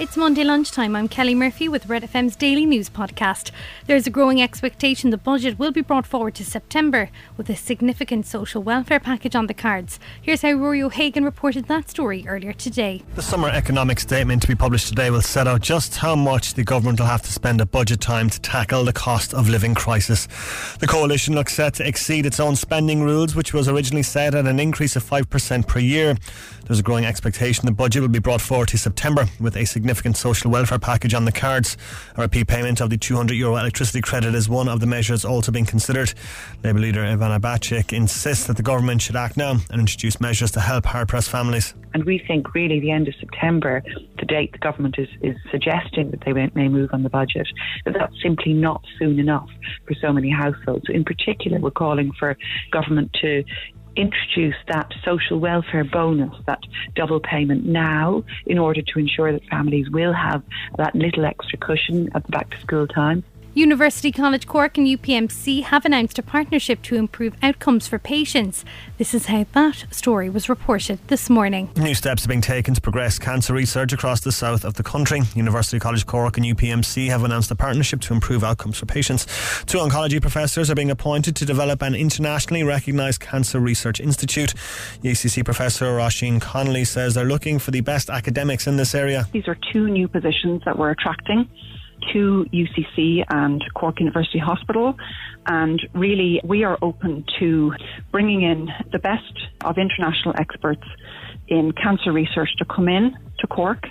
It's Monday lunchtime. I'm Kelly Murphy with Red FM's daily news podcast. There's a growing expectation the budget will be brought forward to September with a significant social welfare package on the cards. Here's how Rory O'Hagan reported that story earlier today. The summer economic statement to be published today will set out just how much the government will have to spend at budget time to tackle the cost of living crisis. The coalition looks set to exceed its own spending rules, which was originally set at an increase of 5% per year. There's a growing expectation the budget will be brought forward to September with a significant social welfare package on the cards. A repeat payment of the 200 euro electricity credit is one of the measures also being considered. Labour leader Ivana Bacik insists that the government should act now and introduce measures to help hard pressed families. And we think really the end of September, the date the government is, is suggesting that they may move on the budget, that that's simply not soon enough for so many households. In particular, we're calling for government to introduce that social welfare bonus, that double payment now, in order to ensure that families will have that little extra cushion at the back to school time. University College Cork and UPMC have announced a partnership to improve outcomes for patients. This is how that story was reported this morning. New steps are being taken to progress cancer research across the south of the country. University College Cork and UPMC have announced a partnership to improve outcomes for patients. Two oncology professors are being appointed to develop an internationally recognised cancer research institute. UCC professor Roisin Connolly says they're looking for the best academics in this area. These are two new positions that we're attracting to UCC and Cork University Hospital. And really, we are open to bringing in the best of international experts in cancer research to come in to Cork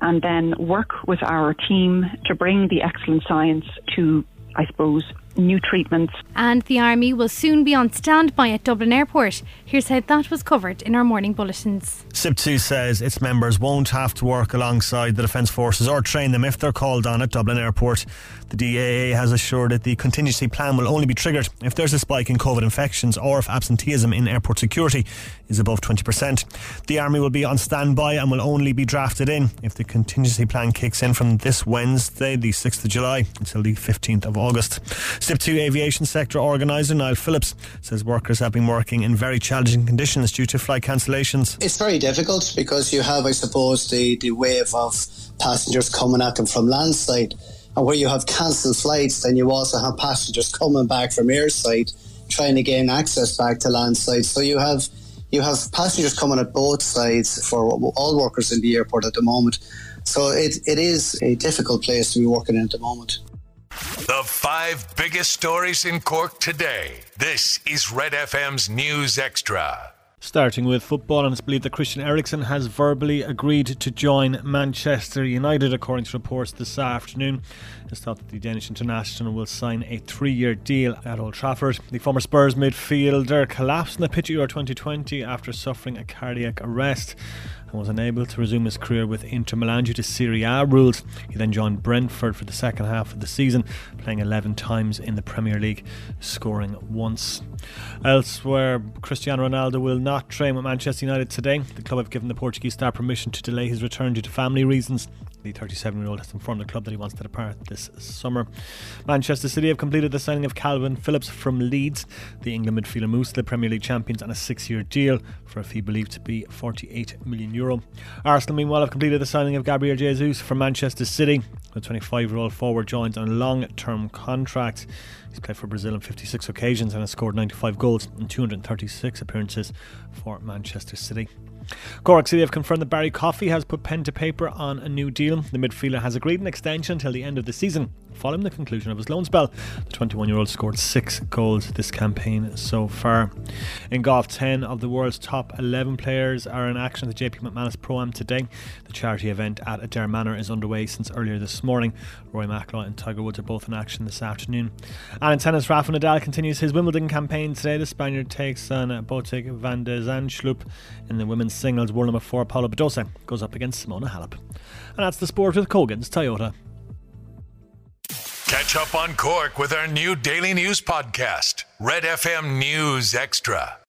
and then work with our team to bring the excellent science to, I suppose, new treatments. And the Army will soon be on standby at Dublin Airport. Here's how that was covered in our morning bulletins. SIPTU says its members won't have to work alongside the Defence Forces or train them if they're called on at Dublin Airport. The DAA has assured that the contingency plan will only be triggered if there's a spike in COVID infections or if absenteeism in airport security is above 20%. The Army will be on standby and will only be drafted in if the contingency plan kicks in from this Wednesday, the 6th of July, until the 15th of August. SIPTU aviation sector organiser Niall Phillips says workers have been working in very challenging conditions due to flight cancellations. It's very difficult because you have, I suppose, the, the wave of passengers coming at them from landside. And where you have cancelled flights, then you also have passengers coming back from airside trying to gain access back to landside. So you have you have passengers coming at both sides for all workers in the airport at the moment. So it, it is a difficult place to be working in at the moment. The five biggest stories in Cork today. This is Red FM's News Extra. Starting with football, and it's believed that Christian Eriksen has verbally agreed to join Manchester United, according to reports this afternoon. It's thought that the Danish international will sign a three year deal at Old Trafford. The former Spurs midfielder collapsed in the pitch at Euro 2020 after suffering a cardiac arrest and was unable to resume his career with Inter Milan due to Serie A rules. He then joined Brentford for the second half of the season, playing 11 times in the Premier League, scoring once. Elsewhere, Cristiano Ronaldo will not train with Manchester United today. The club have given the Portuguese star permission to delay his return due to family reasons. The 37 year old has informed the club that he wants to depart this summer. Manchester City have completed the signing of Kalvin Phillips from Leeds. The England midfielder moves to the Premier League champions on a six year deal for a fee believed to be 48 million euro. Arsenal, meanwhile, have completed the signing of Gabriel Jesus from Manchester City. The 25 year old forward joins on a long term contract. He's played for Brazil on 56 occasions and has scored 95 goals in 236 appearances for Manchester City. Cork City have confirmed that Barry Coffey has put pen to paper on a new deal. The midfielder has agreed an extension until the end of the season following the conclusion of his loan spell. The 21 year old scored six goals this campaign so far. In golf, 10 of the world's top 11 players are in action at the JP McManus Pro Am today. The charity event at Adare Manor is underway since earlier this morning. Rory McIlroy and Tiger Woods are both in action this afternoon. And in tennis, Rafa Nadal continues his Wimbledon campaign today. The Spaniard takes on Botic van de Zandschulp in the women's singles. World number four, Paula Badosa, goes up against Simona Halep. And that's the sport with Cogan's Toyota. Catch up on Cork with our new daily news podcast, Red FM News Extra.